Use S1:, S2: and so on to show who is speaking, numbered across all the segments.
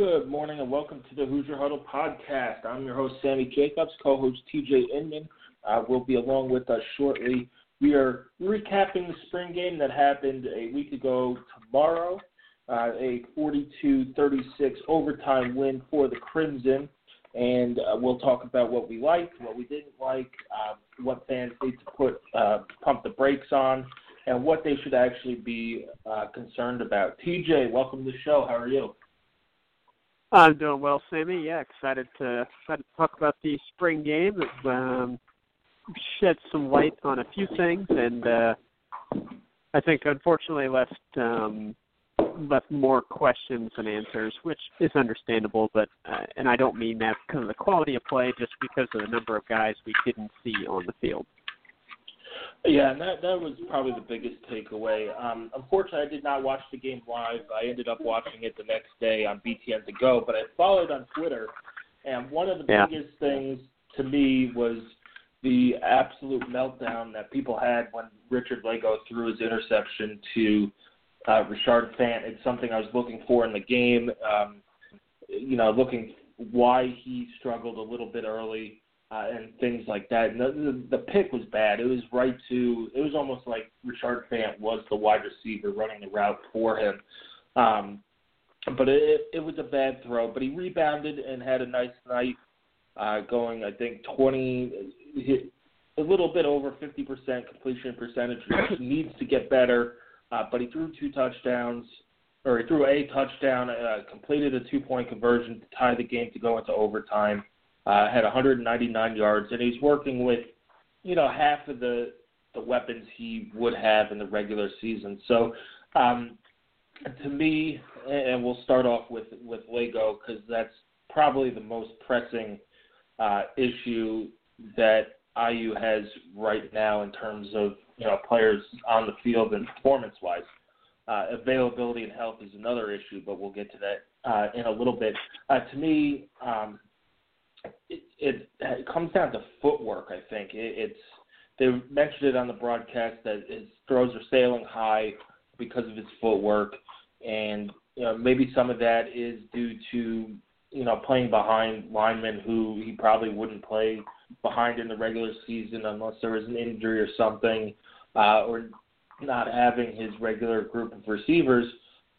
S1: Good morning and welcome to the Hoosier Huddle podcast. I'm your host Sammy Jacobs, co-host TJ Inman uh, will be along with us shortly. We are recapping the spring game that happened a week ago tomorrow. Uh, a 42-36 overtime win for the Crimson, and uh, we'll talk about what we liked, what we didn't like, uh, what fans need to put uh, pump the brakes on, and what they should actually be uh, concerned about. TJ, welcome to the show. How are you?
S2: I'm doing well, Sammy. Yeah, excited to excited to talk about the spring game. Um, shed some light on a few things, and uh, I think unfortunately left um, left more questions than answers, which is understandable. But uh, and I don't mean that because of the quality of play, just because of the number of guys we didn't see on the field.
S1: Yeah, and that that was probably the biggest takeaway. Um, unfortunately, I did not watch the game live. I ended up watching it the next day on BTN to go, but I followed on Twitter, and one of the
S2: Yeah.
S1: biggest things to me was the absolute meltdown that people had when Richard Lagow threw his interception to uh, Rashard Fant. It's something I was looking for in the game. Um, you know, looking why he struggled a little bit early uh, and things like that. And the, the, the pick was bad. It was right to. It was almost like Rashard Fant was the wide receiver running the route for him. Um, but it, it was a bad throw. But he rebounded and had a nice night, uh, going I think 20, a little bit over 50% completion percentage. Which needs to get better. Uh, but he threw two touchdowns, or he threw a touchdown, uh, completed a two-point conversion to tie the game to go into overtime uh, had 199 yards, and he's working with, you know, half of the the weapons he would have in the regular season. So, um, to me, and we'll start off with with Lagow because that's probably the most pressing uh, issue that IU has right now in terms of you know players on the field and performance wise. Uh, availability and health is another issue, but we'll get to that uh, in a little bit. Uh, to me, um, it, it comes down to footwork. I think it, it's they mentioned it on the broadcast that his throws are sailing high because of his footwork, and you know maybe some of that is due to you know playing behind linemen who he probably wouldn't play behind in the regular season unless there was an injury or something, uh, or not having his regular group of receivers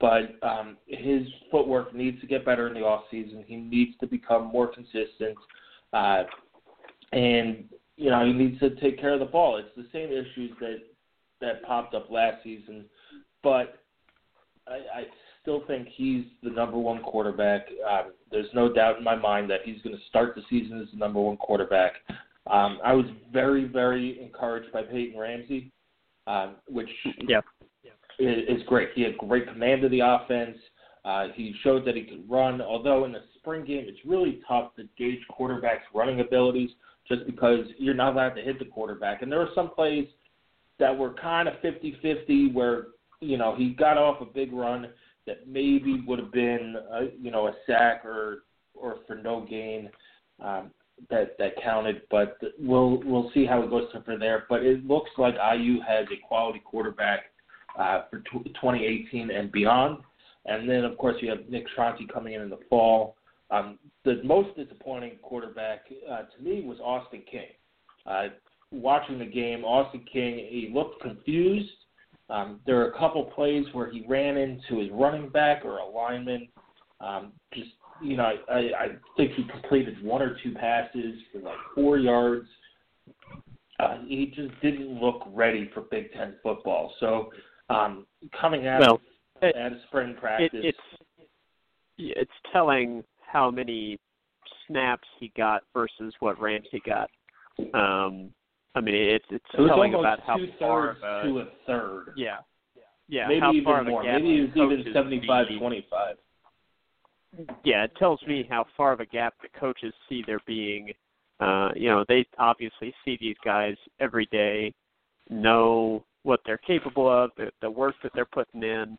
S1: but um, his footwork needs to get better in the off season. He needs to become more consistent, uh, and you know he needs to take care of the ball. It's the same issues that that popped up last season, but I, I still think he's the number one quarterback. Um, there's no doubt in my mind that he's going to start the season as the number one quarterback. Um, I was very, very encouraged by Peyton Ramsey, um, which
S2: Yeah.
S1: Is, great. He had great command of the offense. Uh, he showed that he could run. Although in the spring game, it's really tough to gauge quarterbacks' running abilities just because you're not allowed to hit the quarterback. And there were some plays that were kind of 50-50 where you know he got off a big run that maybe would have been a, you know a sack or or for no gain um, that that counted. But we'll we'll see how it goes from there. But it looks like IU has a quality quarterback uh, for tw 2018 and beyond. And then, of course, you have Nick Tronti coming in in the fall. Um, the most disappointing quarterback uh, to me was Austin King. Uh, watching the game, Austin King, he looked confused. Um, there were a couple plays where he ran into his running back or a lineman. Um, just, you know, I, I think he completed one or two passes for like four yards. uh, he just didn't look ready for Big Ten football. So um, coming out
S2: well,
S1: of,
S2: it,
S1: out of spring practice,
S2: it, it's it's telling how many snaps he got versus what Ramsey got. Um, I mean, it's it's
S1: it
S2: telling about how far of a,
S1: to a third.
S2: yeah, yeah,
S1: maybe
S2: how
S1: even
S2: far
S1: more.
S2: A gap
S1: Maybe it was even
S2: coaches
S1: seventy-five
S2: see.
S1: twenty-five.
S2: Yeah, it tells me how far of a gap the coaches see there being. Uh, you know, they obviously see these guys every day, know what they're capable of, the, the work that they're putting in,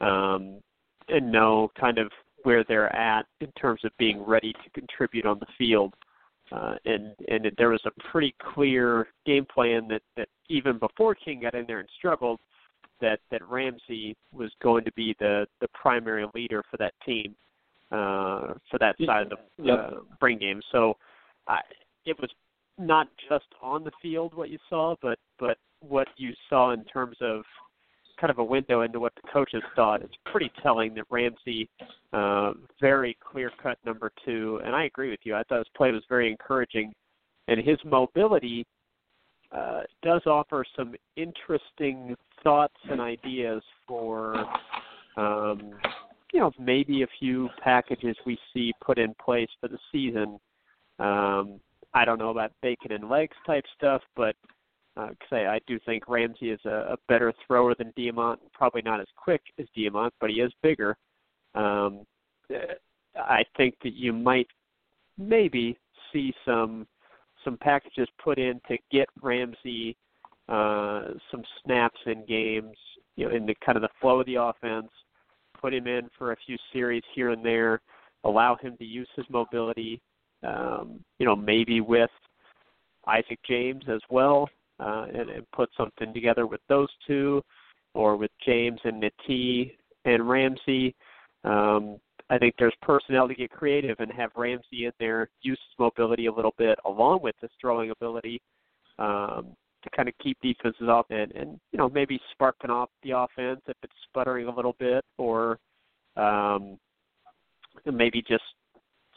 S2: um, and know kind of where they're at in terms of being ready to contribute on the field. Uh, and and there was a pretty clear game plan that that even before King got in there and struggled, that that Ramsey was going to be the the primary leader for that team uh, for that side of the
S1: Yep.
S2: uh, spring game. So I, it was not just on the field what you saw, but but what you saw in terms of kind of a window into what the coaches thought. It's pretty telling that Ramsey, uh, very clear cut number two, and I agree with you. I thought his play was very encouraging, and his mobility uh, does offer some interesting thoughts and ideas for, um, you know, maybe a few packages we see put in place for the season. Um, I don't know about bacon and legs type stuff, but because I, I do think Ramsey is a, a better thrower than Diamont. Probably not as quick as Diamont, but he is bigger. Um, I think that you might maybe see some some packages put in to get Ramsey uh, some snaps in games, you know, in the kind of the flow of the offense. Put him in for a few series here and there. Allow him to use his mobility. Um, you know, maybe with Isaac James as well uh, and, and put something together with those two, or with James and Nati and Ramsey. Um, I think there's personnel to get creative and have Ramsey in there, use his mobility a little bit along with his throwing ability um, to kind of keep defenses off and, and you know maybe sparking off the offense if it's sputtering a little bit, or um, maybe just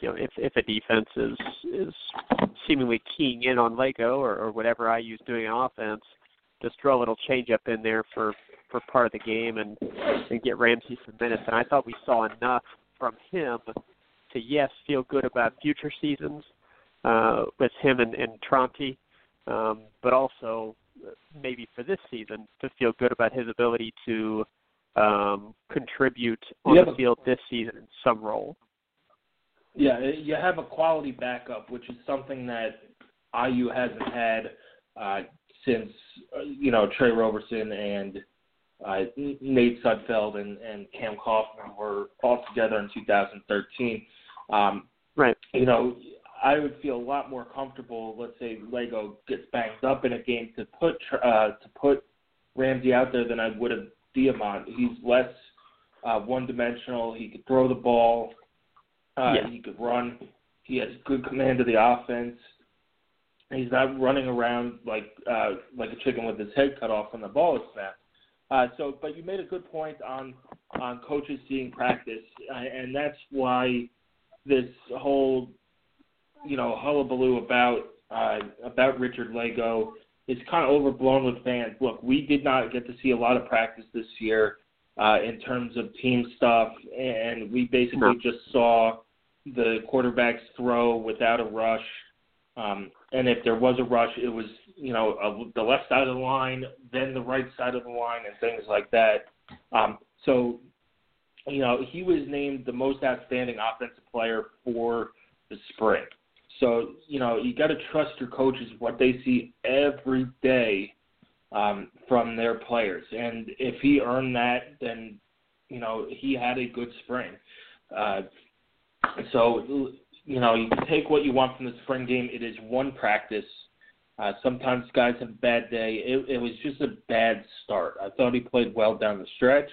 S2: you know, if if a defense is is seemingly keying in on Lagow or, or whatever I use doing an offense, just throw a little change up in there for for part of the game and and get Ramsey some minutes. And I thought we saw enough from him to yes feel good about future seasons uh, with him and, and Tronti, um, but also maybe for this season to feel good about his ability to um, contribute on
S1: Yeah,
S2: the field this season in some role.
S1: Yeah, you have a quality backup, which is something that IU hasn't had uh, since uh, you know Tre Roberson and uh, Nate Sudfeld and, and Cam Coffman were all together in 2013. Um,
S2: Right.
S1: you know, I would feel a lot more comfortable. Let's say Lagow gets banged up in a game to put uh, to put Ramsey out there than I would have Diamont. He's less uh, one-dimensional. He could throw the ball. Uh,
S2: Yeah.
S1: He could run. He has good command of the offense. He's not running around like uh, like a chicken with his head cut off when the ball is snapped. Uh, so, but you made a good point on on coaches seeing practice, uh, and that's why this whole you know hullabaloo about uh, about Richard Lagow is kind of overblown with fans. Look, we did not get to see a lot of practice this year uh, in terms of team stuff, and we basically
S2: No.
S1: just saw the quarterbacks throw without a rush. Um, and if there was a rush, it was you know a, the left side of the line, then the right side of the line, and things like that. Um, so, you know, he was named the most outstanding offensive player for the spring. So, you know, you got to trust your coaches what they see every day um, from their players, and if he earned that, then you know he had a good spring. Uh, so, you know, you can take what you want from the spring game. It is one practice. Uh, sometimes guys have a bad day. It, it was just a bad start. I thought he played well down the stretch.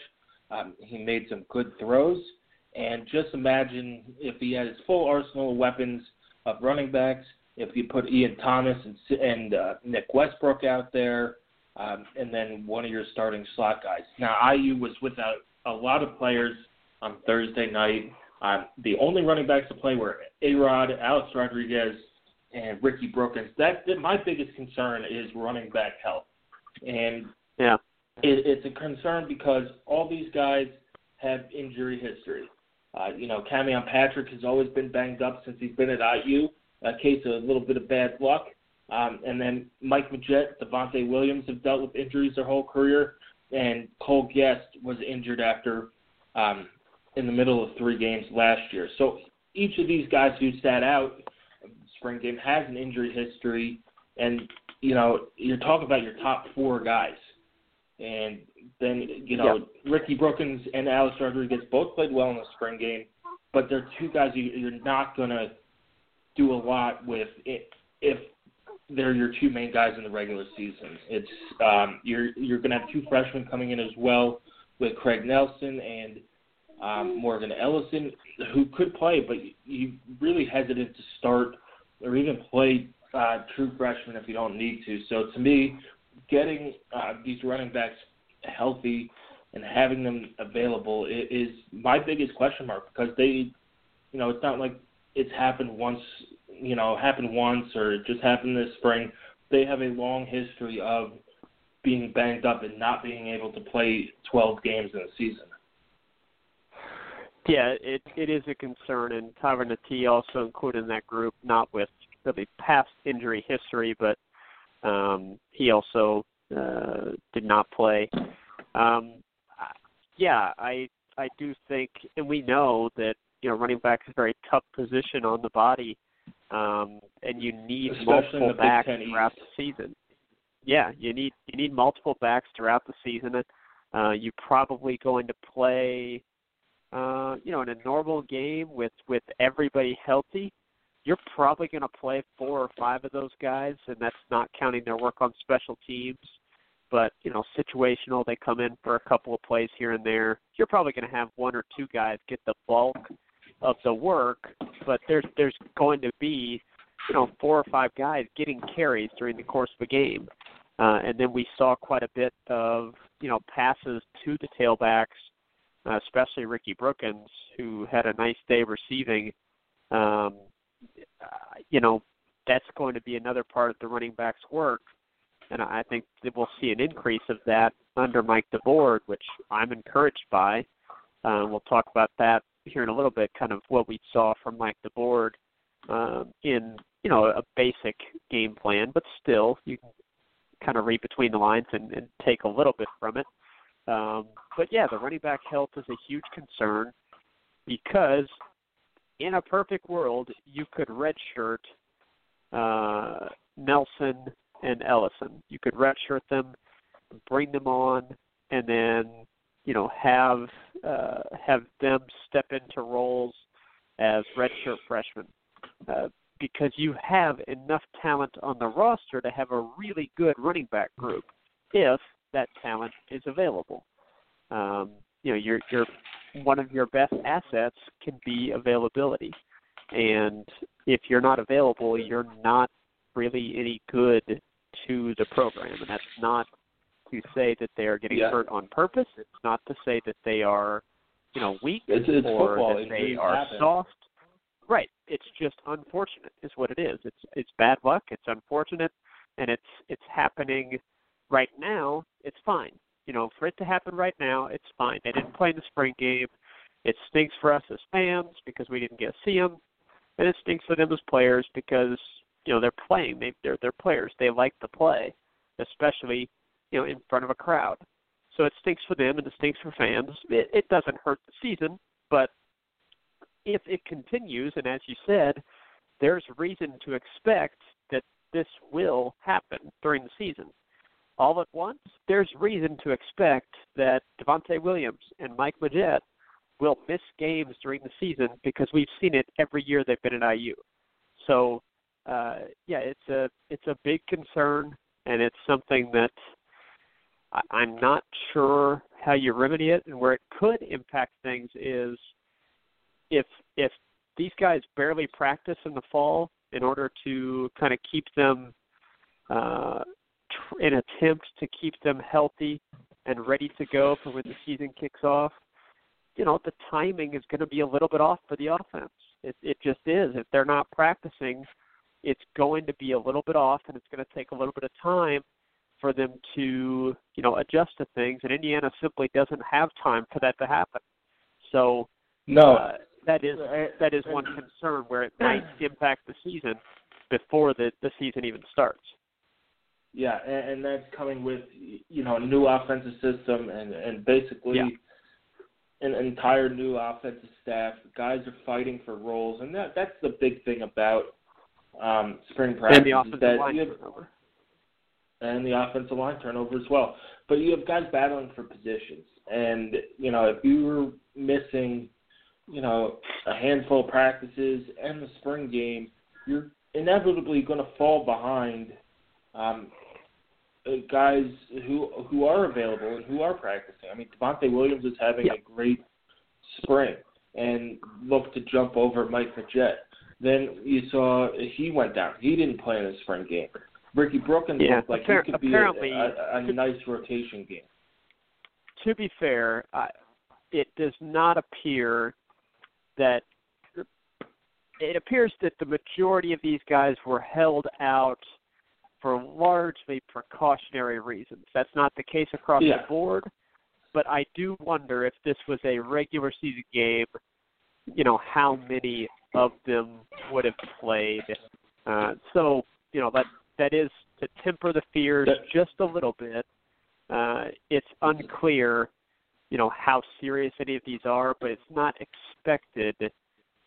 S1: Um, he made some good throws. And just imagine if he had his full arsenal of weapons of running backs, if you put Ian Thomas and, and uh, Nick Westbrook out there, um, and then one of your starting slot guys. Now, IU was without a lot of players on Thursday night. Um, the only running backs to play were A-Rod, Alex Rodriguez, and Ricky Brookins. That, that my biggest concern is running back health, and
S2: yeah,
S1: it, it's a concern because all these guys have injury history. Uh, you know, Camion Patrick has always been banged up since he's been at IU. A case of a little bit of bad luck. Um, and then Mike Majette, Devontae Williams have dealt with injuries their whole career, and Cole Gest was injured after um, in the middle of three games last year. So each of these guys who sat out spring game has an injury history, and you know you're talking about your top four guys, and then you know Ricky Brookins and Alex Rodriguez both played well in the spring game, but they're two guys you, you're not gonna do a lot with if they're your two main guys in the regular season. It's um, you're you're going to have two freshmen coming in as well with Craig Nelson and um, Morgan Ellison, who could play, but you really hesitant to start or even play uh, true freshmen if you don't need to. So to me, getting uh, these running backs healthy and having them available is my biggest question mark because they, you know, it's not like it's happened once you know happened once or just happened this spring. They have a long history of being banged up and not being able to play 12 games in a season.
S2: Yeah, it it is a concern, and Tyron T also included in that group, not with really past injury history, but um, he also uh, did not play. Um, yeah, I I do think, and we know that you know running back is a very tough position on the body um, and you need
S1: Especially
S2: multiple backs
S1: throughout
S2: the season. Yeah, you need you need multiple backs throughout the season. Uh, you're probably going to play, uh, you know, in a normal game with with everybody healthy. You're probably going to play four or five of those guys, and that's not counting their work on special teams. But you know, situational, they come in for a couple of plays here and there. You're probably going to have one or two guys get the bulk of the work, but there's there's going to be you know four or five guys getting carries during the course of a game, uh, and then we saw quite a bit of you know passes to the tailbacks, uh, especially Ricky Brookins, who had a nice day receiving. Um, uh, you know that's going to be another part of the running backs' work, and I think that we'll see an increase of that under Mike DeBord, which I'm encouraged by. Uh, we'll talk about that here in a little bit kind of what we saw from Mike DeBord um, in you know a basic game plan, but still you can kind of read between the lines and, and take a little bit from it. Um, but yeah, the running back health is a huge concern because in a perfect world you could redshirt uh, Nelson and Ellison. You could redshirt them, bring them on, and then you know have uh, have them step into roles as redshirt freshmen uh, because you have enough talent on the roster to have a really good running back group if that talent is available. Um, you know, your your one of your best assets can be availability, and if you're not available, you're not really any good to the program, and that's not to say that they are getting
S1: yeah.
S2: hurt on purpose. It's not to say that they are, you know, weak
S1: it's, it's
S2: or
S1: football.
S2: that they are
S1: happen.
S2: soft. Right. It's just unfortunate is what it is. It's it's bad luck. It's unfortunate and it's it's happening right now. It's fine. You know, for it to happen right now, it's fine. They didn't play in the spring game. It stinks for us as fans because we didn't get to see them, and it stinks for them as players because you know they're playing. They they're they're players. They like to play, especially you know, in front of a crowd. So it stinks for them and it stinks for fans. It, it doesn't hurt the season, but if it continues, and as you said, there's reason to expect that this will happen during the season. All at once, there's reason to expect that Devontae Williams and Mike Majette will miss games during the season because we've seen it every year they've been at IU. So, uh, yeah, it's a it's a big concern, and it's something that I'm not sure how you remedy it, and where it could impact things is if if these guys barely practice in the fall in order to kind of keep them uh, an attempt to keep them healthy and ready to go for when the season kicks off. You know, the timing is going to be a little bit off for the offense. It, it just is. If they're not practicing it's going to be a little bit off, and it's going to take a little bit of time for them to you know adjust to things. And Indiana simply doesn't have time for that to happen. So
S1: no,
S2: uh, that is that is one concern where it might impact the season before the the season even starts.
S1: Yeah, and, and that's coming with you know a new offensive system and and basically
S2: yeah.
S1: an entire new offensive staff. Guys are fighting for roles, and that that's the big thing about um, spring practice.
S2: And the offensive line
S1: have,
S2: turnover.
S1: And the offensive line turnover as well. But you have guys battling for positions, and you know if you were missing, you know, a handful of practices and the spring game, you're inevitably going to fall behind um, Uh, guys who who are available and who are practicing. I mean, Devontae Williams is having
S2: Yeah.
S1: a great spring and looked to jump over Mike Majette. Then you saw he went down. He didn't play in the spring game. Ricky Brookins
S2: Yeah,
S1: looked like
S2: appar-
S1: he could be a, a, a nice rotation game.
S2: to be fair, I, it does not appear that it appears that the majority of these guys were held out for largely precautionary reasons. That's not the case across
S1: Yeah.
S2: the board, but I do wonder if this was a regular season game, you know, how many of them would have played. Uh, so, you know, that that is to temper the fears just a little bit. Uh, it's unclear, you know, how serious any of these are, but it's not expected.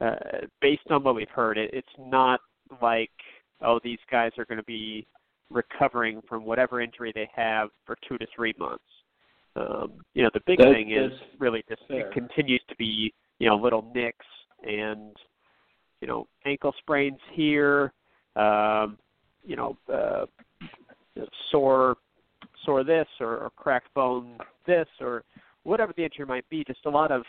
S2: Uh, based on what we've heard, it, it's not like, oh, these guys are going to be recovering from whatever injury they have for two to three months. Um, you know, the big
S1: That-
S2: thing is really just
S1: fair.
S2: it continues to be, you know, little nicks and, you know, ankle sprains here, um, you know, uh, sore sore this or, or cracked bone this or whatever the injury might be. Just a lot of,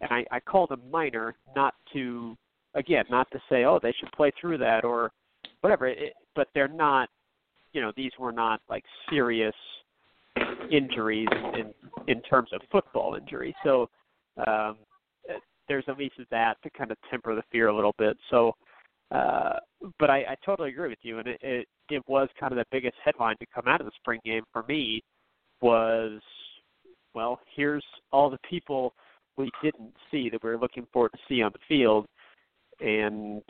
S2: and I, I call them minor, not to again, not to say oh they should play through that or whatever. It, but they're not, you know, these were not like serious injuries in in terms of football injuries. So um, there's at least that to kind of temper the fear a little bit. So. Uh, but I, I totally agree with you, and it, it it was kind of the biggest headline to come out of the spring game for me was, well, here's all the people we didn't see that we were looking forward to see on the field, and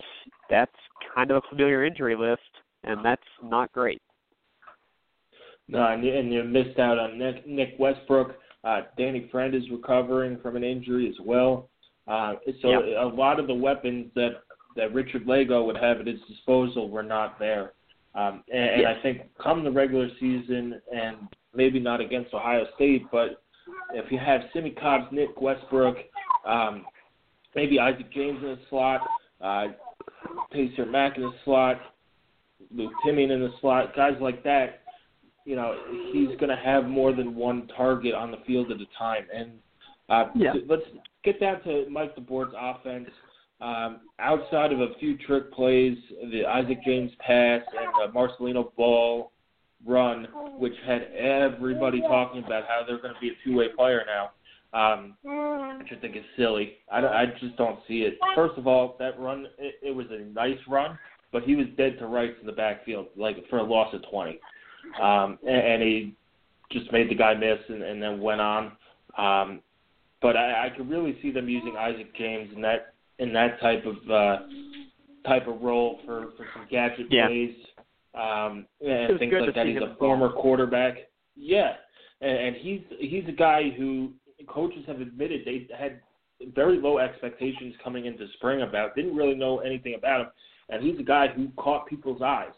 S2: that's kind of a familiar injury list, and that's not great.
S1: No, and you, and you missed out on Nick, Nick Westbrook. Uh, Danny Friend is recovering from an injury as well. Uh, so
S2: Yeah.
S1: a lot of the weapons that that Richard Lagow would have at his disposal were not there. Um, and, and I think come the regular season, and maybe not against Ohio State, but if you have Simmie Cobbs, Nick Westbrook, um, maybe Isaac James in the slot, uh, Taysir Mack in the slot, Luke Timian in the slot, guys like that, you know, he's going to have more than one target on the field at a time. And uh,
S2: Yeah.
S1: let's get down to Mike DeBord's offense. Um, outside of a few trick plays, the Isaac James pass and the Marcelino Ball run, which had everybody talking about how they're going to be a two-way player now, um, which I think is silly. I, I just don't see it. First of all, that run, it, it was a nice run, but he was dead to rights in the backfield, like for a loss of 20. Um, and, and he just made the guy miss and, and then went on. Um, but I, I could really see them using Isaac James in that in that type of uh, type of role for, for some gadget
S2: Yeah.
S1: plays um, and things like that. He's a former quarterback. Yeah, and, and he's he's a guy who coaches have admitted they had very low expectations coming into spring about. Didn't really know anything about him, and he's a guy who caught people's eyes.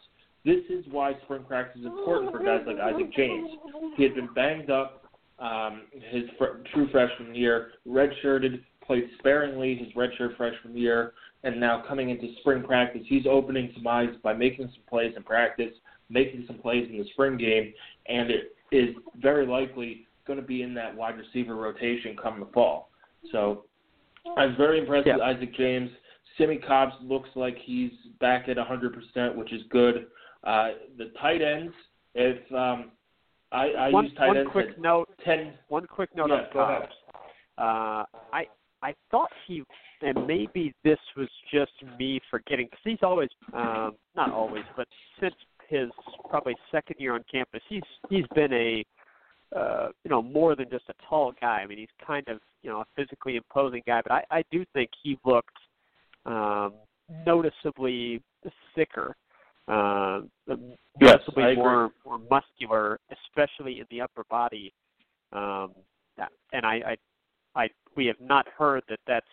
S1: This is why spring practice is important for guys like Isaac James. He had been banged up um, his fr- true freshman year, redshirted, played sparingly his redshirt freshman year, and now coming into spring practice, he's opening some eyes by making some plays in practice, making some plays in the spring game, and it is very likely going to be in that wide receiver rotation come the fall. So I was very impressed
S2: Yeah.
S1: with Isaac James. Simmie Cobbs looks like he's back at 100%, which is good. Uh, the tight ends, if um, I, I
S2: one
S1: use tight
S2: one
S1: ends
S2: quick note
S1: 10.
S2: one quick note
S1: Yeah,
S2: on
S1: go ahead.
S2: Uh, I I thought he, and maybe this was just me forgetting, because he's always, um, not always, but since his probably second year on campus, he's he's been a, uh, you know, more than just a tall guy. I mean, he's kind of, you know, a physically imposing guy, but I, I do think he looked um, noticeably thicker, uh, noticeably
S1: yes,
S2: more more muscular, especially in the upper body. Um, and I, I, I, we have not heard that that's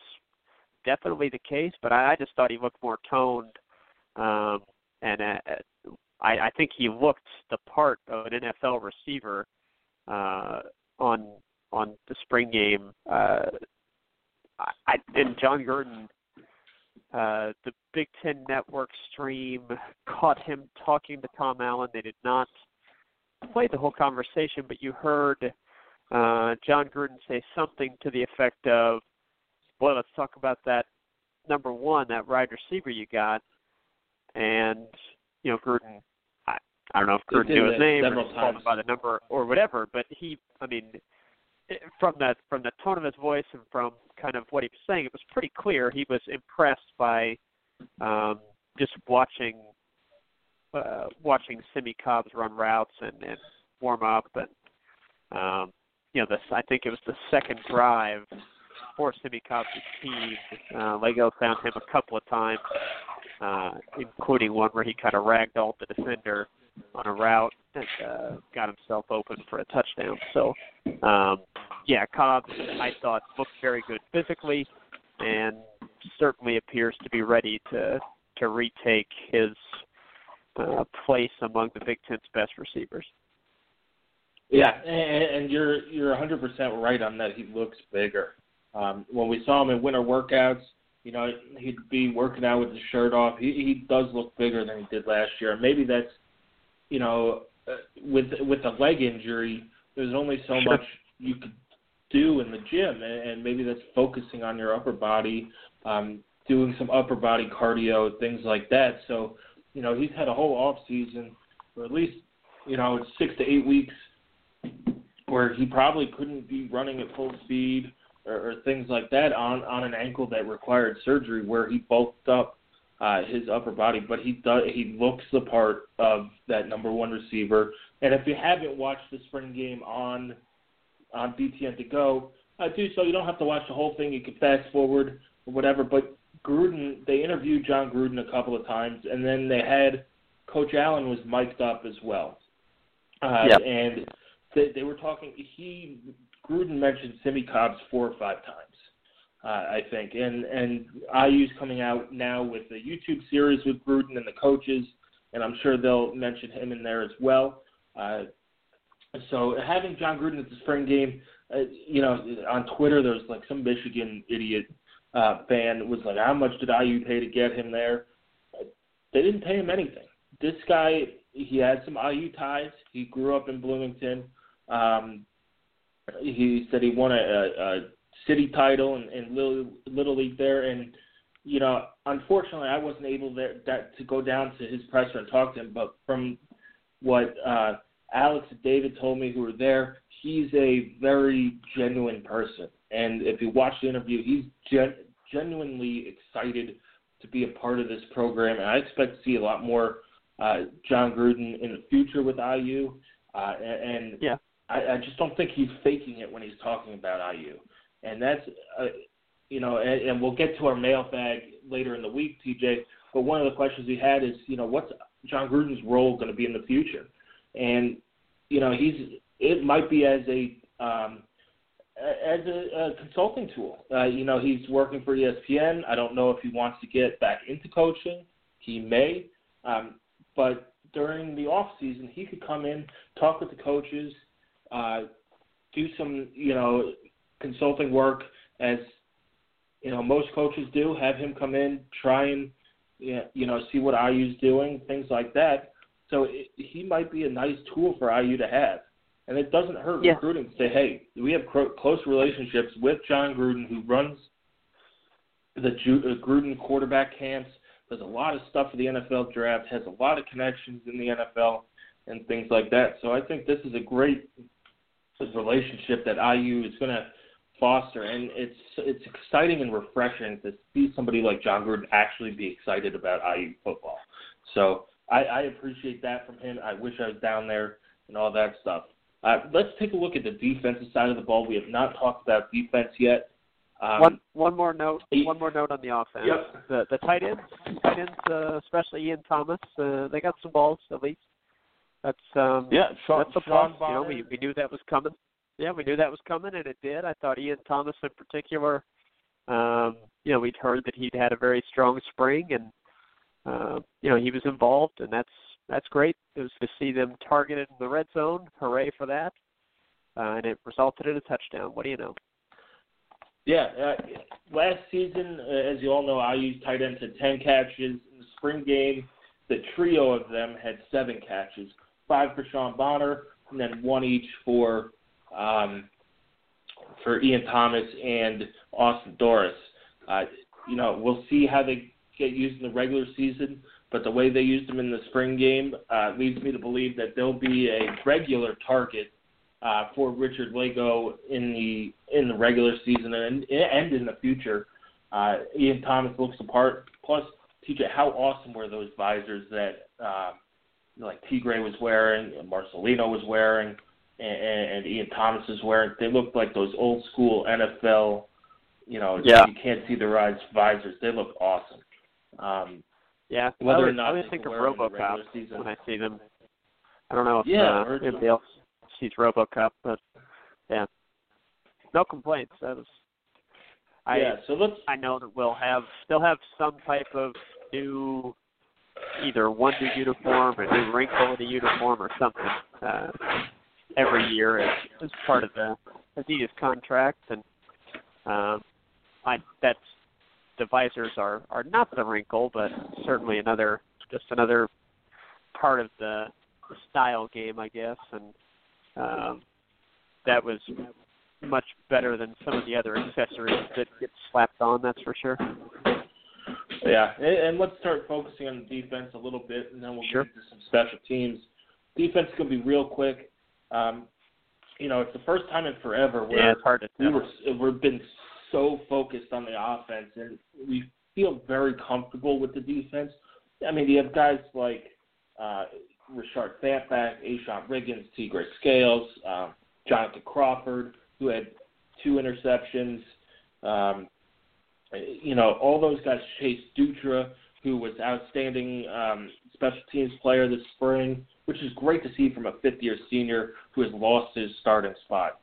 S2: definitely the case, but I, I just thought he looked more toned, um, and uh, I, I think he looked the part of an NFL receiver uh, on on the spring game. Uh, I, and Jon Gruden, uh, the Big Ten Network stream caught him talking to Tom Allen. They did not play the whole conversation, but you heard uh, Jon Gruden say something to the effect of, "Boy, let's talk about that number one, that wide receiver you got." And you know, Gruden, I, I don't know if Gruden knew his name or called him by the number or whatever, but he, I mean, from that from the tone of his voice and from kind of what he was saying, it was pretty clear he was impressed by um, just watching uh, watching Simmie Cobbs run routes and, and warm up and um, you know, this I think it was the second drive for Simmie Cobbs' team. Uh, Lagow found him a couple of times, uh, including one where he kind of ragdolled the defender on a route and uh, got himself open for a touchdown. So, um, yeah, Cobb, I thought looked very good physically, and certainly appears to be ready to to retake his uh, place among the Big Ten's best receivers.
S1: Yeah, and, and you're you're 100% right on that. He looks bigger. Um, when we saw him in winter workouts, you know, he'd be working out with his shirt off. He he does look bigger than he did last year. maybe that's, you know, uh, with with a leg injury, there's only so
S2: sure.
S1: much you could do in the gym, and, and maybe that's focusing on your upper body, um, doing some upper body cardio, things like that. So, you know, he's had a whole off season, or at least, you know, six to eight weeks where he probably couldn't be running at full speed or, or things like that on on an ankle that required surgery where he bulked up uh, his upper body, but he does he looks the part of that number one receiver. And if you haven't watched the spring game on on BTN to go, uh, do so. You don't have to watch the whole thing. You can fast forward or whatever. But Gruden, they interviewed Jon Gruden a couple of times, and then they had Coach Allen was mic'd up as well. Uh,
S2: yep.
S1: And they, they were talking. He Gruden mentioned Simmie Cobbs four or five times, uh, I think, and and IU's coming out now with a YouTube series with Gruden and the coaches, and I'm sure they'll mention him in there as well. Uh, so having Jon Gruden at the spring game, uh, you know, on Twitter there was like some Michigan idiot uh, fan was like, "How much did IU pay to get him there?" They didn't pay him anything. This guy, he had some IU ties. He grew up in Bloomington. Um, he said he won a, a city title in, in little, little league there, and you know, unfortunately, I wasn't able there, that, to go down to his presser and talk to him. But from what uh, Alex and David told me, who were there, he's a very genuine person. And if you watch the interview, he's gen- genuinely excited to be a part of this program. And I expect to see a lot more uh, Jon Gruden in the future with IU. Uh, and, and
S2: yeah.
S1: I, I just don't think he's faking it when he's talking about IU, and that's uh, you know, and, and we'll get to our mailbag later in the week, TJ. But one of the questions we had is, you know, what's Jon Gruden's role going to be in the future? And you know, he's it might be as a um, as a, a consulting tool. Uh, you know, he's working for ESPN. I don't know if he wants to get back into coaching. He may, um, but during the off season, he could come in, talk with the coaches, uh, do some, you know, consulting work as you know most coaches do. Have him come in, try and you know see what IU's doing, things like that. So it, he might be a nice tool for IU to have, and it doesn't hurt
S2: yeah.
S1: recruiting to say, hey, we have cro- close relationships with Jon Gruden, who runs the Ju- uh, Gruden quarterback camps. Does a lot of stuff for the NFL draft, has a lot of connections in the NFL, and things like that. So I think this is a great relationship that IU is going to Foster, and it's it's exciting and refreshing to see somebody like Jon Gruden actually be excited about IU football. So I, I appreciate that from him. I wish I was down there and all that stuff. Uh, let's take a look at the defensive side of the ball. We have not talked about defense yet. Um,
S2: one one more note. One more note on the offense.
S1: Yep.
S2: The the tight ends, tight ends, uh, especially Ian Thomas, uh, they got some balls at least. That's um
S1: yeah, Sean,
S2: that's a
S1: Sean
S2: plus. You know, we we knew that was coming. Yeah, we knew that was coming, and it did. I thought Ian Thomas in particular. Um, you know, we'd heard that he'd had a very strong spring, and uh, you know he was involved, and that's that's great. It was to see them targeted in the red zone. Hooray for that! Uh, and it resulted in a touchdown. What do you know?
S1: Yeah, uh, last season, uh, as you all know, I used tight ends had 10 catches. In the spring game, the trio of them had seven catches, five for Sean Bonner, and then one each for um, for Ian Thomas and Austin Dorris. Uh, you know, we'll see how they get used in the regular season, but the way they used them in the spring game uh, leads me to believe that they'll be a regular target uh, for Richard Lagow in the in the regular season and and in the future. Uh, Ian Thomas looks the part. Plus, TJ, how awesome were those visors that uh, like Tegray was wearing, and Marcelino was wearing, and, and Ian Thomas is wearing? They look like those old school NFL. You know,
S2: Yeah.
S1: you can't see their eyes visors. They look awesome. Um,
S2: Yeah,
S1: Whether
S2: I
S1: or
S2: always,
S1: not
S2: I always think of
S1: wear 'em in the
S2: RoboCop
S1: season.
S2: when I see them. I don't know if
S1: Yeah,
S2: uh, anybody else sees RoboCop, but yeah, no complaints. That was. I
S1: yeah, so let's
S2: I know that we'll have still have some type of new, either one new uniform, a new wrinkle in the uniform, or something uh, every year as, as part of the Adidas contract, and um, I that's the visors are are not the wrinkle, but certainly another just another part of the, the style game, I guess, and um, that was much better than some of the other accessories that get slapped on. That's for sure.
S1: Yeah, and, and let's start focusing on the defense a little bit, and then we'll
S2: Sure.
S1: get into some special teams. Defense is going to be real quick. Um, you know, it's the first time in forever where
S2: Yeah, it's hard to
S1: we
S2: tell.
S1: were we've been so focused on the offense, and we feel very comfortable with the defense. I mean, you have guys like uh, Richard Fatback, A'Shon Riggins, Tegray Scales, um, Jonathan Crawford, who had two interceptions. Um, you know, all those guys. Chase Dutra, who was outstanding um, special teams player this spring, which is great to see from a fifth-year senior who has lost his starting spot.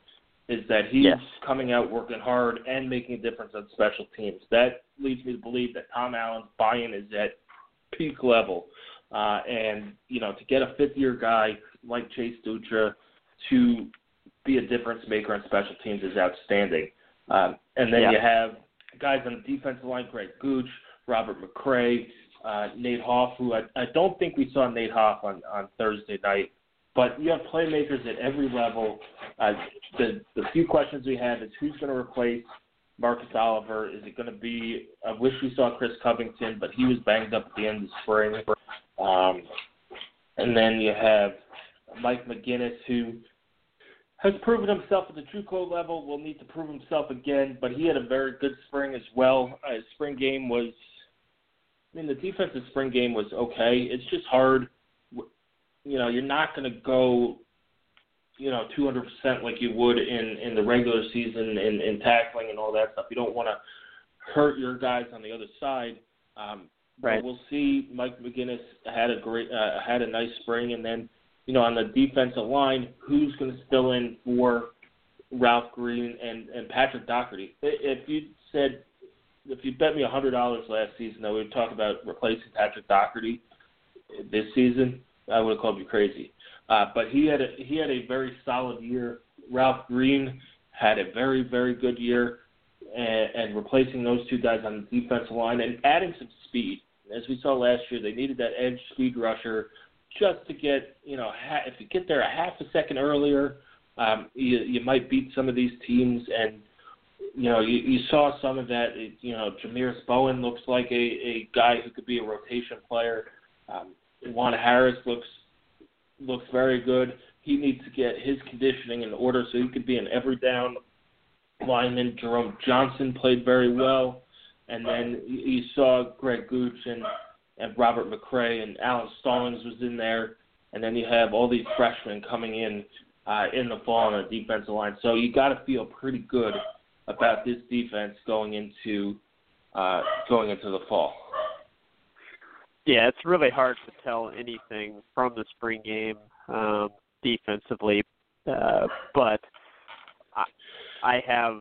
S1: Is that he's
S2: Yes.
S1: coming out working hard and making a difference on special teams. That leads me to believe that Tom Allen's buy-in is at peak level. Uh, and you know, to get a fifth-year guy like Chase Dutra to be a difference maker on special teams is outstanding. Um, and then
S2: Yeah.
S1: you have guys on the defensive line, Greg Gooch, Robert McCray, uh, Nate Hoff, who I, I don't think we saw Nate Hoff on, on Thursday night. But you have playmakers at every level. Uh, the the few questions we have is who's going to replace Marcus Oliver? Is it going to be? I wish we saw Chris Covington, but he was banged up at the end of spring. Um, and then you have Mike McGinnis, who has proven himself at the JUCO level. Will need to prove himself again, but he had a very good spring as well. Uh, his spring game was, I mean, the defensive spring game was okay. It's just hard. You know, you're not going to go, you know, 200% like you would in in the regular season in in tackling and all that stuff. You don't want to hurt your guys on the other side. Um,
S2: Right.
S1: But we'll see. Mike McGinnis had a great, uh, had a nice spring, and then you know, on the defensive line, who's going to fill in for Ralph Green and, and Patrick Doherty? If you said, if you bet me a hundred dollars last season that we would talk about replacing Patrick Doherty this season, I would have called you crazy. Uh, but he had a he had a very solid year. Ralph Green had a very very good year, and, and replacing those two guys on the defensive line and adding some speed. As we saw last year, they needed that edge speed rusher just to get you know ha- if you get there a half a second earlier, um, you you might beat some of these teams and. You know, you, you saw some of that. It- You know, Jameis Bowen looks like a, a guy who could be a rotation player. Um, Juan Harris looks looks very good. He needs to get his conditioning in order so he could be an every down lineman Jerome Johnson played very well, and then you saw Greg Gooch and, and Robert McCray and Alan Stallings was in there, and then you have all these freshmen coming in uh, in the fall on the defensive line. So you got to feel pretty good about this defense going into uh, going into the fall.
S2: Yeah, it's really hard to tell anything from the spring game um, defensively, uh, but I, I have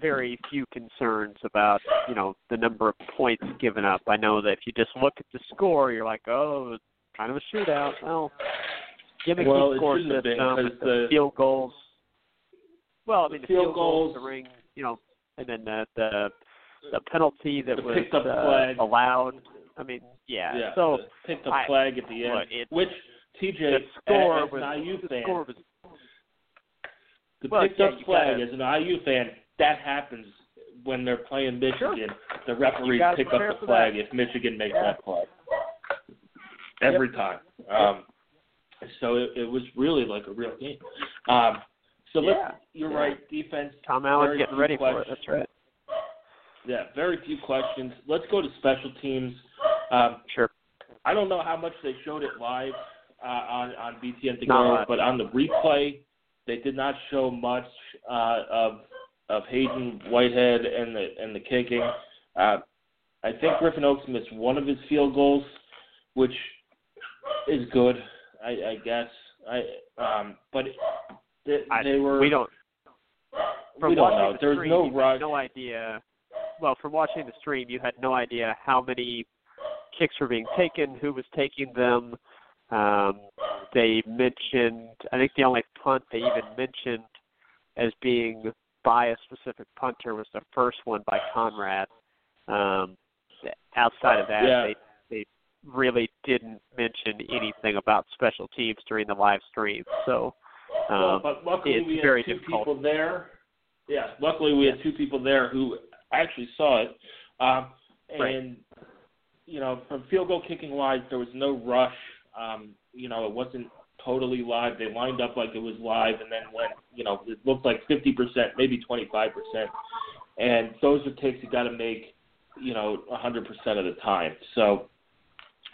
S2: very few concerns about you know the number of points given up. I know that if you just look at the score, you're like, oh, it's kind of a shootout. Well, gimmicky
S1: well,
S2: score
S1: it
S2: system,
S1: been,
S2: the,
S1: the
S2: field goals. Well, I mean the
S1: field
S2: field goals,
S1: goals
S2: the ring, you know, and then the the, the penalty that
S1: the
S2: was
S1: picked up
S2: uh,
S1: flag.
S2: allowed. I mean, yeah.
S1: Yeah,
S2: so
S1: the picked up
S2: I-
S1: flag at the end,
S2: look, it-
S1: which TJ
S2: the score
S1: as
S2: was
S1: an IU fan,
S2: score was
S1: the
S2: well,
S1: picked
S2: yeah,
S1: up flag
S2: gotta-
S1: as an IU fan, that happens when they're playing Michigan. The referees pick up the flag
S2: that.
S1: if Michigan makes
S2: Yeah.
S1: that play. Every time. Um, so it, it was really like a real game. Um, so let's,
S2: Yeah,
S1: you're
S2: yeah.
S1: right. Defense.
S2: Tom Allen getting ready for it. That's right.
S1: Yeah, very few questions. Let's go to special teams. Um,
S2: Sure.
S1: I don't know how much they showed it live uh, on on BTN to go, but on the replay, they did not show much uh, of of Haydon Whitehead and the and the kicking. Uh, I think Griffin Oakes missed one of his field goals, which is good, I, I guess. I um, but they,
S2: I,
S1: they were
S2: we don't. From
S1: we don't
S2: watching
S1: know.
S2: the
S1: There's
S2: stream,
S1: no
S2: you
S1: rush.
S2: had no idea. Well, from watching the stream, you had no idea how many kicks were being taken, who was taking them. Um, they mentioned, I think the only punt they even mentioned as being by a specific punter was the first one by Conrad. Um, outside of that,
S1: Yeah.
S2: they they really didn't mention anything about special teams during the live stream. So
S1: Well,
S2: um,
S1: but luckily
S2: it's
S1: we had
S2: very
S1: two
S2: difficult.
S1: people there. Yeah, luckily we had two people there who actually saw it. Um,
S2: Right.
S1: and you know, from field goal kicking wise, there was no rush. Um, you know, it wasn't totally live. They lined up like it was live, and then went. You know, it looked like 50%, maybe 25%. And those are takes you got to make. You know, a 100% of the time. So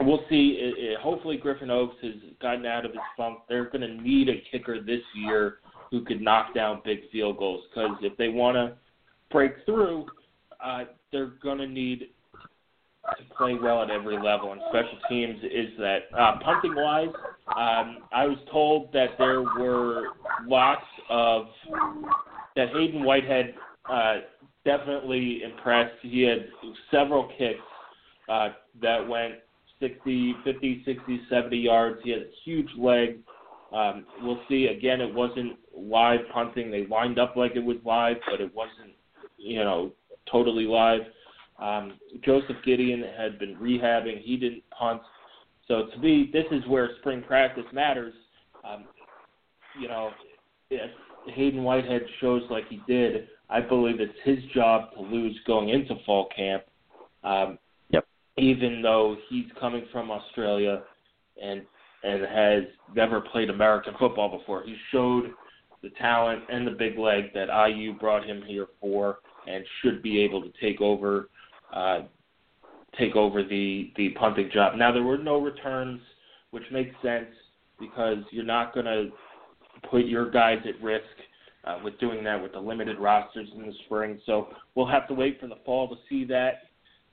S1: we'll see. It, it, hopefully, Griffin Oakes has gotten out of his funk. They're going to need a kicker this year who could knock down big field goals because if they want to break through, uh, they're going to need to play well at every level. And special teams is that. Uh, punting wise, um, I was told that there were lots of that Haydon Whitehead uh, definitely impressed. He had several kicks uh, that went 60, 50, 60, 70 yards. He had a huge leg. Um, we'll see. Again, it wasn't live punting. They lined up like it was live, but it wasn't, you know, totally live. Um, Joseph Gedeon had been rehabbing. He didn't punt. So to me, this is where spring practice matters. Um, you know, if Haydon Whitehead shows like he did, I believe it's his job to lose going into fall camp. Um. Even though he's coming from Australia and and has never played American football before, he showed the talent and the big leg that IU brought him here for, and should be able to take over uh, take over the the punting job. Now there were no returns, which makes sense because you're not going to put your guys at risk uh, with doing that with the limited rosters in the spring. So we'll have to wait for the fall to see that.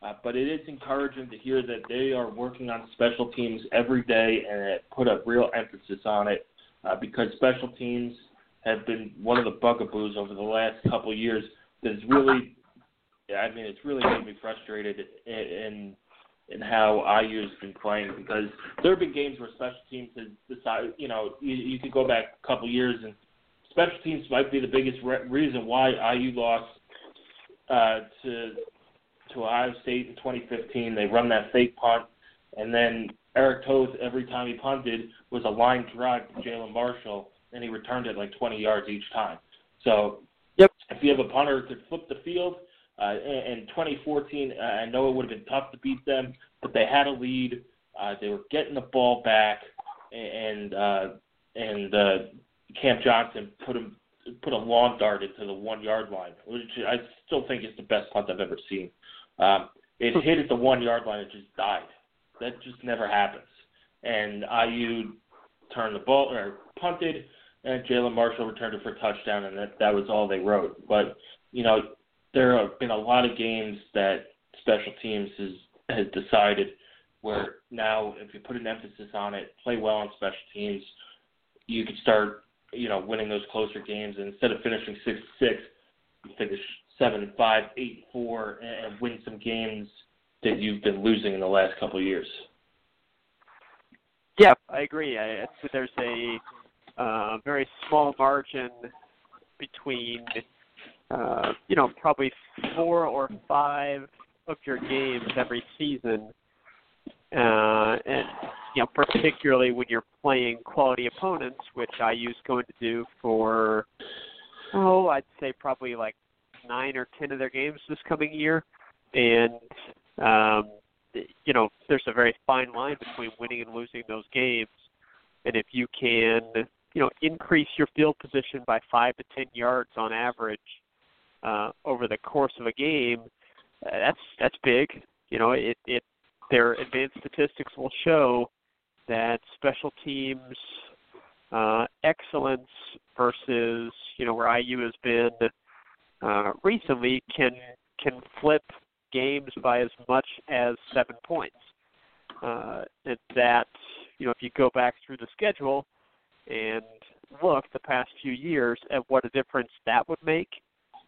S1: Uh, but it is encouraging to hear that they are working on special teams every day and it put a real emphasis on it uh, because special teams have been one of the bugaboos over the last couple of years. That's really, I mean, it's really made me frustrated in, in in how IU has been playing because there have been games where special teams has decided, you know, you, you could go back a couple years and special teams might be the biggest re- reason why IU lost uh, to to Ohio State in 2015. They run that fake punt, and then Erich Toth every time he punted was a line drive to Jalen Marshall, and he returned it like 20 yards each time. So
S2: Yep.
S1: if you have a punter who could flip the field, uh, in, in 2014, uh, I know it would have been tough to beat them, but they had a lead. Uh, they were getting the ball back, and uh, and uh, Camp Johnson put him put a lawn dart into the one yard line, which I still think is the best punt I've ever seen. Um, it hit at the one yard line, it just died. That just never happens. And IU turned the ball or punted, and Jalen Marshall returned it for a touchdown, and that that was all they wrote. But you know, there have been a lot of games that special teams has has decided where now if you put an emphasis on it, play well on special teams, you could start you know winning those closer games. And instead of finishing six six, you finish seven five, eight four, and win some games that you've been losing in the last couple of years.
S2: Yeah, I agree. I, there's a uh, very small margin between, uh, you know, probably four or five of your games every season, uh, and you know, particularly when you're playing quality opponents, which I use going to do for, oh, I'd say probably like nine or ten of their games this coming year, and um, you know, there's a very fine line between winning and losing those games. And if you can, you know, increase your field position by five to ten yards on average uh, over the course of a game, uh, that's that's big. You know, it it their advanced statistics will show that special teams uh, excellence versus you know where IU has been uh, recently can can flip games by as much as seven points. Uh, and that, you know, if you go back through the schedule and look the past few years at what a difference that would make,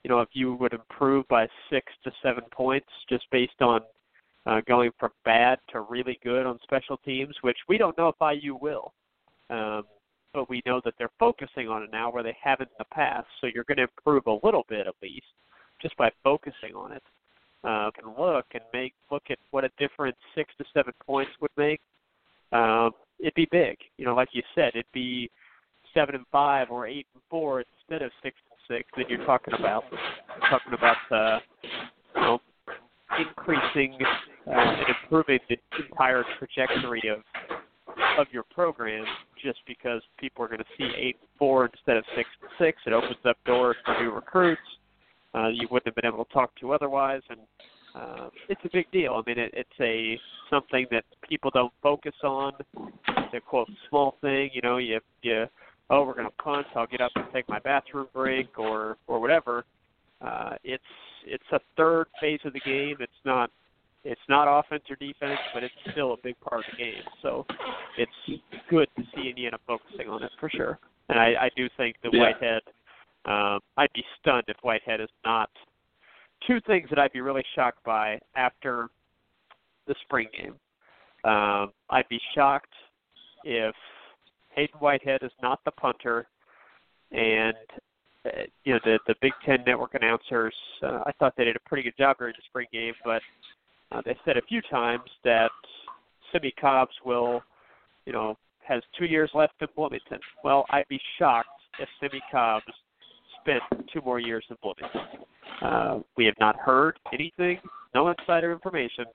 S2: you know, if you would improve by six to seven points just based on uh, going from bad to really good on special teams, which we don't know if IU will. Um, but we know that they're focusing on it now where they haven't in the past. So you're going to improve a little bit at least just by focusing on it uh, can look and make look at what a difference six to seven points would make, um, it'd be big. You know, like you said, it'd be seven and five or eight and four instead of six and six that you're talking about. You're talking about uh, you know increasing uh, and improving the entire trajectory of of your program just because people are going to see eight four instead of six six. It opens up doors for new recruits uh, you wouldn't have been able to talk to otherwise, and uh, it's a big deal. I mean, it, it's a something that people don't focus on. It's a quote small thing, you know. You you oh we're going to punt. I'll get up and take my bathroom break or or whatever. Uh, it's it's a third phase of the game. It's not it's not offense or defense, but it's still a big part of the game. So it's good to see Indiana focusing on it for sure. And I, I do think that yeah. Whitehead um, I'd be stunned if Whitehead is not. Two things that I'd be really shocked by after the spring game. Um, I'd be shocked if Haydon Whitehead is not the punter, and uh, you know the the Big Ten network announcers. Uh, I thought they did a pretty good job during the spring game, but uh, they said a few times that Simmie Cobbs will, you know, has two years left in Bloomington. Well, I'd be shocked if Simmie Cobbs spent two more years in Bloomington. Uh, we have not heard anything, no insider information.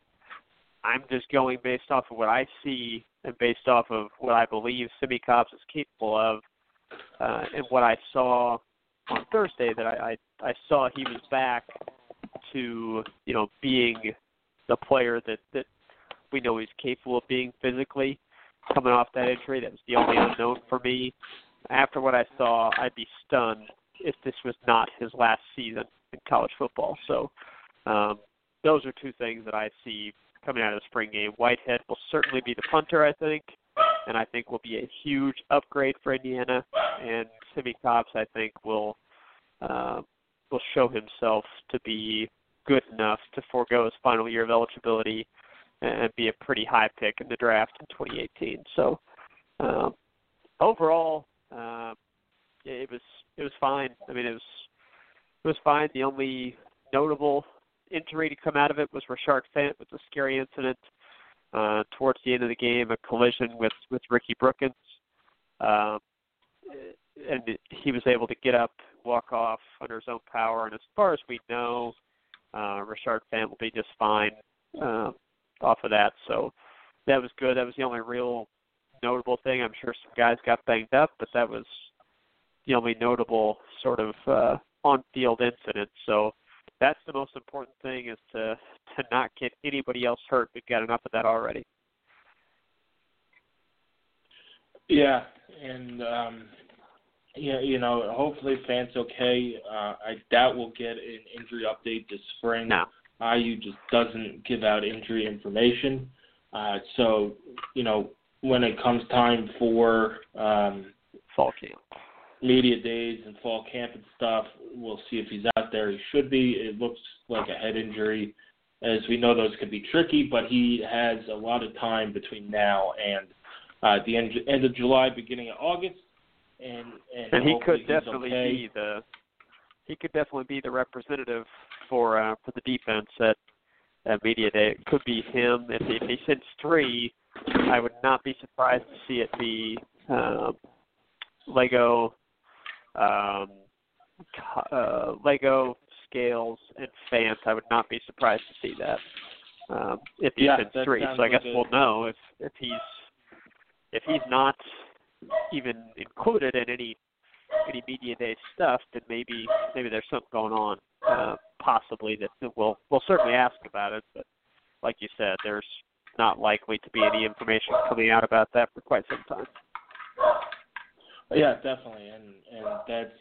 S2: I'm just going based off of what I see and based off of what I believe Simmie Cobbs is capable of, uh, and what I saw on Thursday that I, I I saw he was back to you know being the player that that we know he's capable of being physically coming off that injury. That was the only unknown for me. After what I saw, I'd be stunned if this was not his last season in college football. So um, those are two things that I see coming out of the spring game. Whitehead will certainly be the punter, I think, and I think will be a huge upgrade for Indiana. And Simmie Cobbs, I think, will uh, will show himself to be good enough to forego his final year of eligibility and be a pretty high pick in the draft in 2018. So um, overall, uh, it was it was fine. I mean, it was it was fine. The only notable injury to come out of it was Rashard Fant with a scary incident uh, towards the end of the game, a collision with with Ricky Brookins, um, and he was able to get up, walk off under his own power. And as far as we know, uh, Rashard Fant will be just fine uh, off of that. So that was good. That was the only real notable thing. I'm sure some guys got banged up, but that was the only notable sort of uh, on-field incident. So that's the most important thing is to to not get anybody else hurt. We've got enough of that already.
S1: Yeah, and um, yeah, you know, hopefully Fant's okay. Uh, I doubt we'll get an injury update this spring.
S2: No.
S1: IU just doesn't give out injury information. Uh, so, you know, when it comes time for um,
S2: fall camp,
S1: media days and fall camp and stuff, we'll see if he's out there. He should be. It looks like a head injury. As we know, those could be tricky, but he has a lot of time between now and uh, the end, end of July, beginning of August. And and,
S2: and he could definitely
S1: okay.
S2: be the he could definitely be the representative for uh, for the defense at at media day. It could be him if he, if he sends three. I would not be surprised to see it be um, Lagow, um, uh, Lagow scales and Fant. I would not be surprised to see that um, if he
S1: yeah,
S2: sends three. So I guess
S1: like
S2: we'll know if if he's if he's not even included in any any media day stuff, then maybe maybe there's something going on, uh, possibly that, we'll we'll certainly ask about it. But like you said, there's not likely to be any information coming out about that for quite some time.
S1: Yeah, definitely, and and that's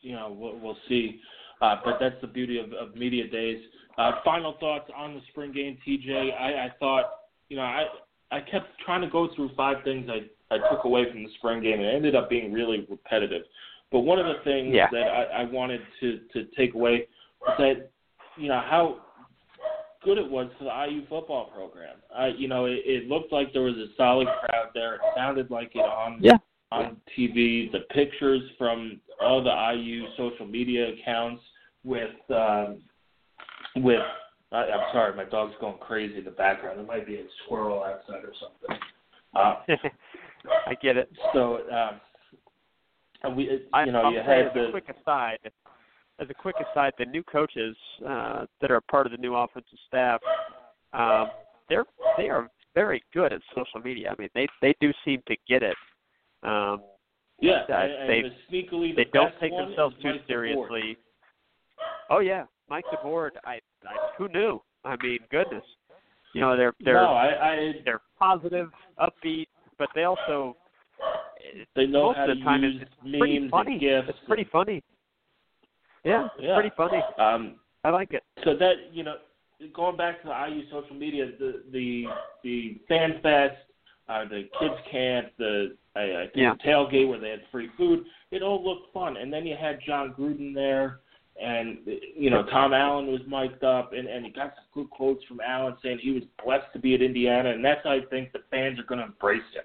S1: you know we'll, we'll see, uh, but that's the beauty of, of media days. Uh, final thoughts on the spring game, TJ. I, I thought you know I I kept trying to go through five things I I took away from the spring game, and it ended up being really repetitive. But one of the things
S2: yeah.
S1: that I, I wanted to to take away was that you know how good it was for the IU football program. I, you know, it, it looked like there was a solid crowd there. It sounded like it on
S2: yeah.
S1: on TV. The pictures from all the IU social media accounts with um, with I, I'm sorry, my dog's going crazy in the background. There might be a squirrel outside or something. Uh,
S2: I get it.
S1: So, um, and we, you know,
S2: I'll
S1: you had
S2: as
S1: the
S2: a quick aside, as a quick aside, the new coaches uh, that are part of the new offensive staff, um, they're they are very good at social media. I mean, they they do seem to get it. Um,
S1: yeah,
S2: uh,
S1: and,
S2: they
S1: and the sneakily
S2: they
S1: the
S2: don't take themselves too
S1: Mike
S2: seriously. Oh yeah, Mike DeBord. I, I who knew? I mean, goodness. You know, they're they're
S1: no, I, I
S2: they're positive, upbeat, but they also
S1: they know
S2: most
S1: how
S2: of the
S1: to
S2: time
S1: use
S2: it's pretty funny. It's pretty funny. Yeah, it's
S1: Yeah.
S2: pretty funny.
S1: Um,
S2: I like it.
S1: so that you know, going back to the IU social media, the the the fan fest, uh, the kids camp, the I, I think
S2: Yeah.
S1: the tailgate where they had free food, it all looked fun. And then you had Jon Gruden there, and you know Tom Allen was mic'd up, and and you got some good quotes from Allen saying he was blessed to be at Indiana, and that's how I think the fans are going to embrace him.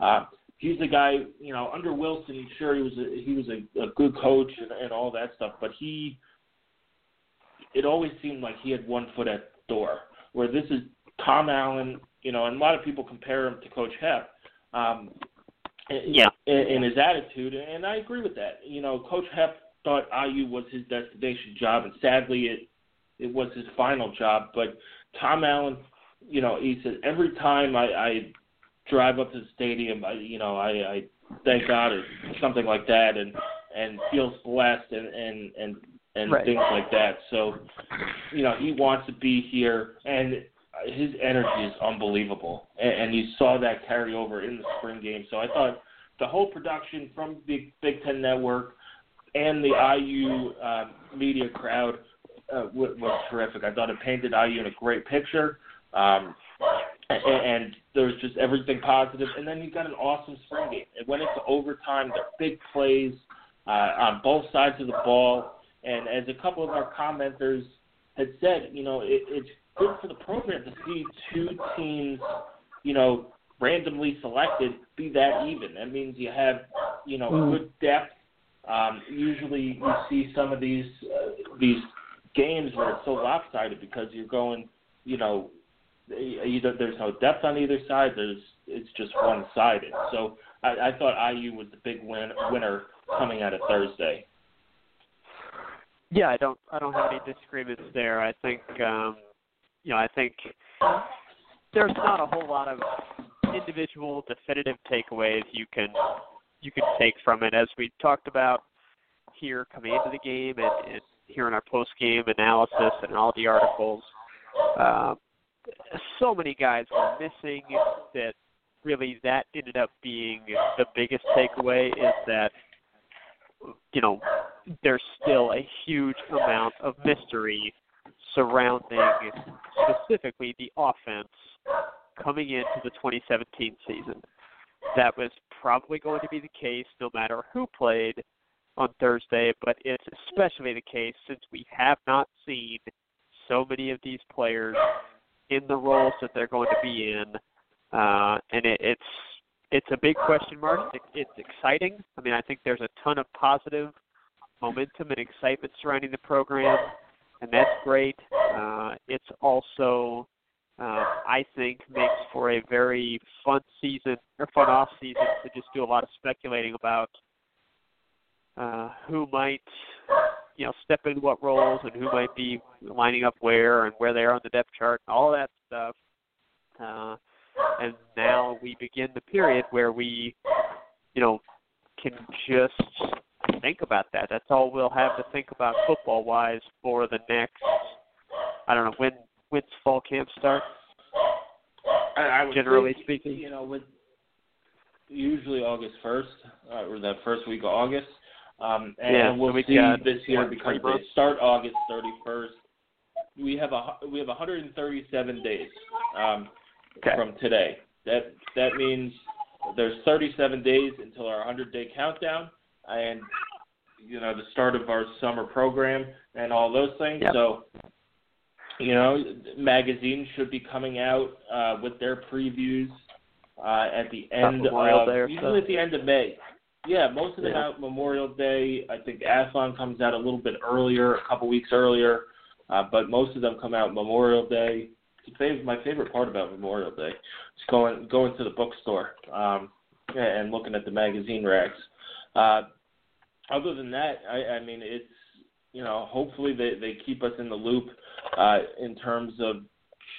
S1: Uh, he's a guy, you know, under Wilson, sure he was a, he was a, a good coach and, and all that stuff, but he, it always seemed like he had one foot at the door. Where this is Tom Allen, you know, and a lot of people compare him to Coach Hep. Um,
S2: Yeah.
S1: in, in his attitude, and I agree with that. You know, Coach Hep thought IU was his destination job, and sadly, it it was his final job. But Tom Allen, you know, he said every time I, I drive up to the stadium, I you know, I, I thank God or something like that, and and feels blessed and and and and
S2: Right.
S1: things like that. So, you know, he wants to be here, and his energy is unbelievable, and, and you saw that carry over in the spring game. So I thought the whole production from Big Big Ten Network and the IU uh, media crowd uh, was, was terrific. I thought it painted IU in a great picture. Um, and, and there was just everything positive. And then you got an awesome spring game. It went into overtime. There were big plays uh, on both sides of the ball. And as a couple of our commenters had said, you know, it, it's good for the program to see two teams, you know, randomly selected be that even. That means you have, you know,
S2: Mm.
S1: good depth. Um, usually you see some of these uh, these games where it's so lopsided because you're going, you know, either there's no depth on either side. There's it's just one sided. So I, I thought IU was the big win, winner coming out of Thursday.
S2: Yeah, I don't I don't have any disagreements there. I think um you know, I think there's not a whole lot of individual definitive takeaways you can you can take from it as we talked about here coming into the game and, and here in our post game analysis and all the articles. Uh, so many guys were missing that really that ended up being the biggest takeaway is that you know there's still a huge amount of mystery surrounding specifically the offense coming into the 2017 season. That was probably going to be the case no matter who played on Thursday, but it's especially the case since we have not seen so many of these players in the roles that they're going to be in, uh, and it, it's it's a big question mark. It, it's exciting. I mean, I think there's a ton of positive momentum and excitement surrounding the program, and that's great. Uh, it's also, uh, I think, makes for a very fun season or fun off season to just do a lot of speculating about uh, who might, you know, step in what roles and who might be lining up where and where they are on the depth chart and all that stuff. Uh, and now we begin the period where we, you know, can just think about that. That's all we'll have to think about football wise for the next. I don't know when when's fall camp start.
S1: I, I would
S2: generally
S1: think,
S2: speaking,
S1: you know, with usually August first uh, or that first week of August. Um, and
S2: yeah,
S1: we'll
S2: so we
S1: see this year because they start August 31st. We have a we have 137 days um,
S2: Okay.
S1: from today. That that means there's 37 days until our 100 day countdown, and you know the start of our summer program and all those things.
S2: Yep.
S1: So you know magazines should be coming out uh, with their previews uh, at the end of
S2: Day
S1: usually
S2: so.
S1: at the end of May. Yeah, most of them
S2: Yeah.
S1: out Memorial Day. I think Athlon comes out a little bit earlier, a couple weeks earlier, uh, but most of them come out Memorial Day. It's my favorite part about Memorial Day is going going to the bookstore um, and looking at the magazine racks. Uh, other than that, I, I mean, it's you know, hopefully they they keep us in the loop uh, in terms of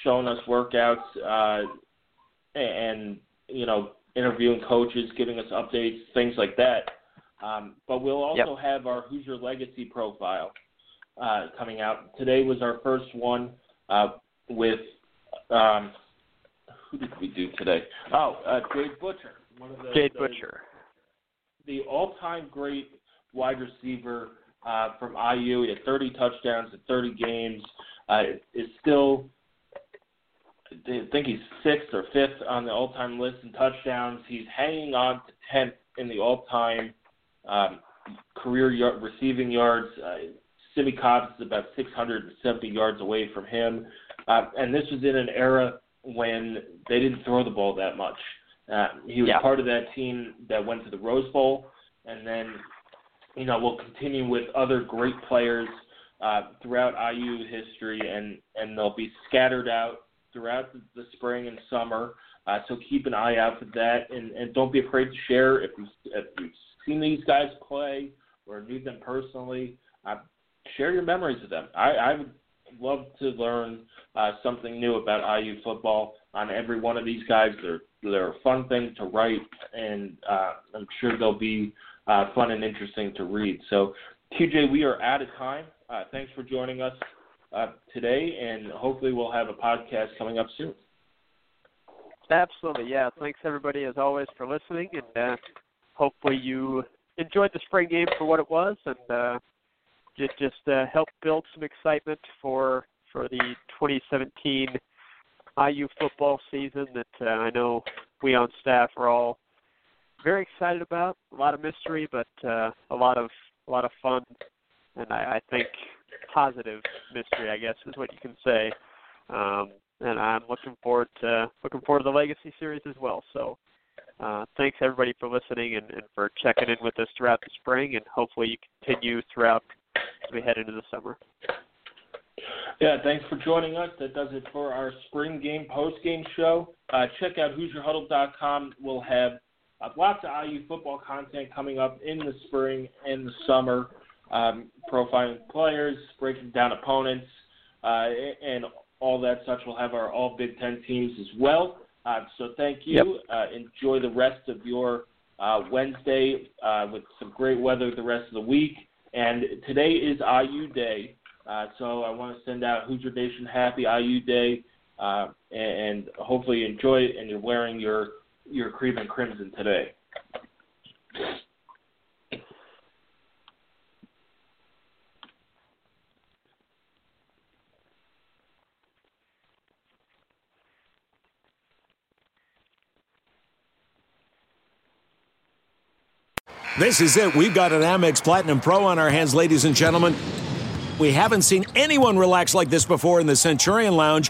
S1: showing us workouts uh, and you know interviewing coaches, giving us updates, things like that. Um, but we'll also have our Hoosier Legacy profile uh, coming out. Today was our first one uh, with um, who did we do today? Oh, uh, Jade Butcher, one of the
S2: Jade
S1: the,
S2: Butcher.
S1: the all-time great wide receiver uh, from IU. He had 30 touchdowns in 30 games. Uh, is still, I think he's sixth or fifth on the all-time list in touchdowns. He's hanging on to 10th in the all-time um, career yard, receiving yards. Uh, Simmie Cobbs is about 670 yards away from him. Uh, and this was in an era when they didn't throw the ball that much. Uh, he was
S2: Yeah.
S1: part of that team that went to the Rose Bowl, and then, you know, we'll continue with other great players uh, throughout IU history, and and they'll be scattered out throughout the, the spring and summer. Uh, so keep an eye out for that, and and don't be afraid to share if you if you've seen these guys play or knew them personally. Uh, share your memories with them. I, I would love to learn uh, something new about IU football on every one of these guys. They're they're a fun thing to write, and uh, I'm sure they'll be uh, fun and interesting to read. So, TJ, we are out of time. Uh, thanks for joining us uh, today, and hopefully we'll have a podcast coming up soon.
S2: Absolutely, yeah. Thanks everybody as always for listening, and uh, hopefully you enjoyed the spring game for what it was, and uh, just just uh, help build some excitement for for the 2017 IU football season that I know we on staff are all very excited about. A lot of mystery, but uh, a lot of a lot of fun, and I, I think positive mystery, I guess, is what you can say. Um, and I'm looking forward to looking forward to the Legacy series as well. So, uh, thanks everybody for listening and, and for checking in with us throughout the spring, and hopefully you continue throughout as we head into the summer.
S1: Yeah, thanks for joining us. That does it for our spring game post game show. Uh, check out HoosierHuddle.com. We'll have uh, lots of IU football content coming up in the spring and the summer, um, profiling players, breaking down opponents, uh, and all that such. We'll have our all Big Ten teams as well. Uh, so thank you. Uh, enjoy the rest of your uh, Wednesday uh, with some great weather the rest of the week. and today is IU Day, uh, so I want to send out Hoosier Nation happy IU Day, uh, and, and hopefully you enjoy it and you're wearing your your cream and crimson today.
S3: This is it. We've got an Amex Platinum Pro on our hands, ladies and gentlemen. We haven't seen anyone relax like this before in the Centurion Lounge.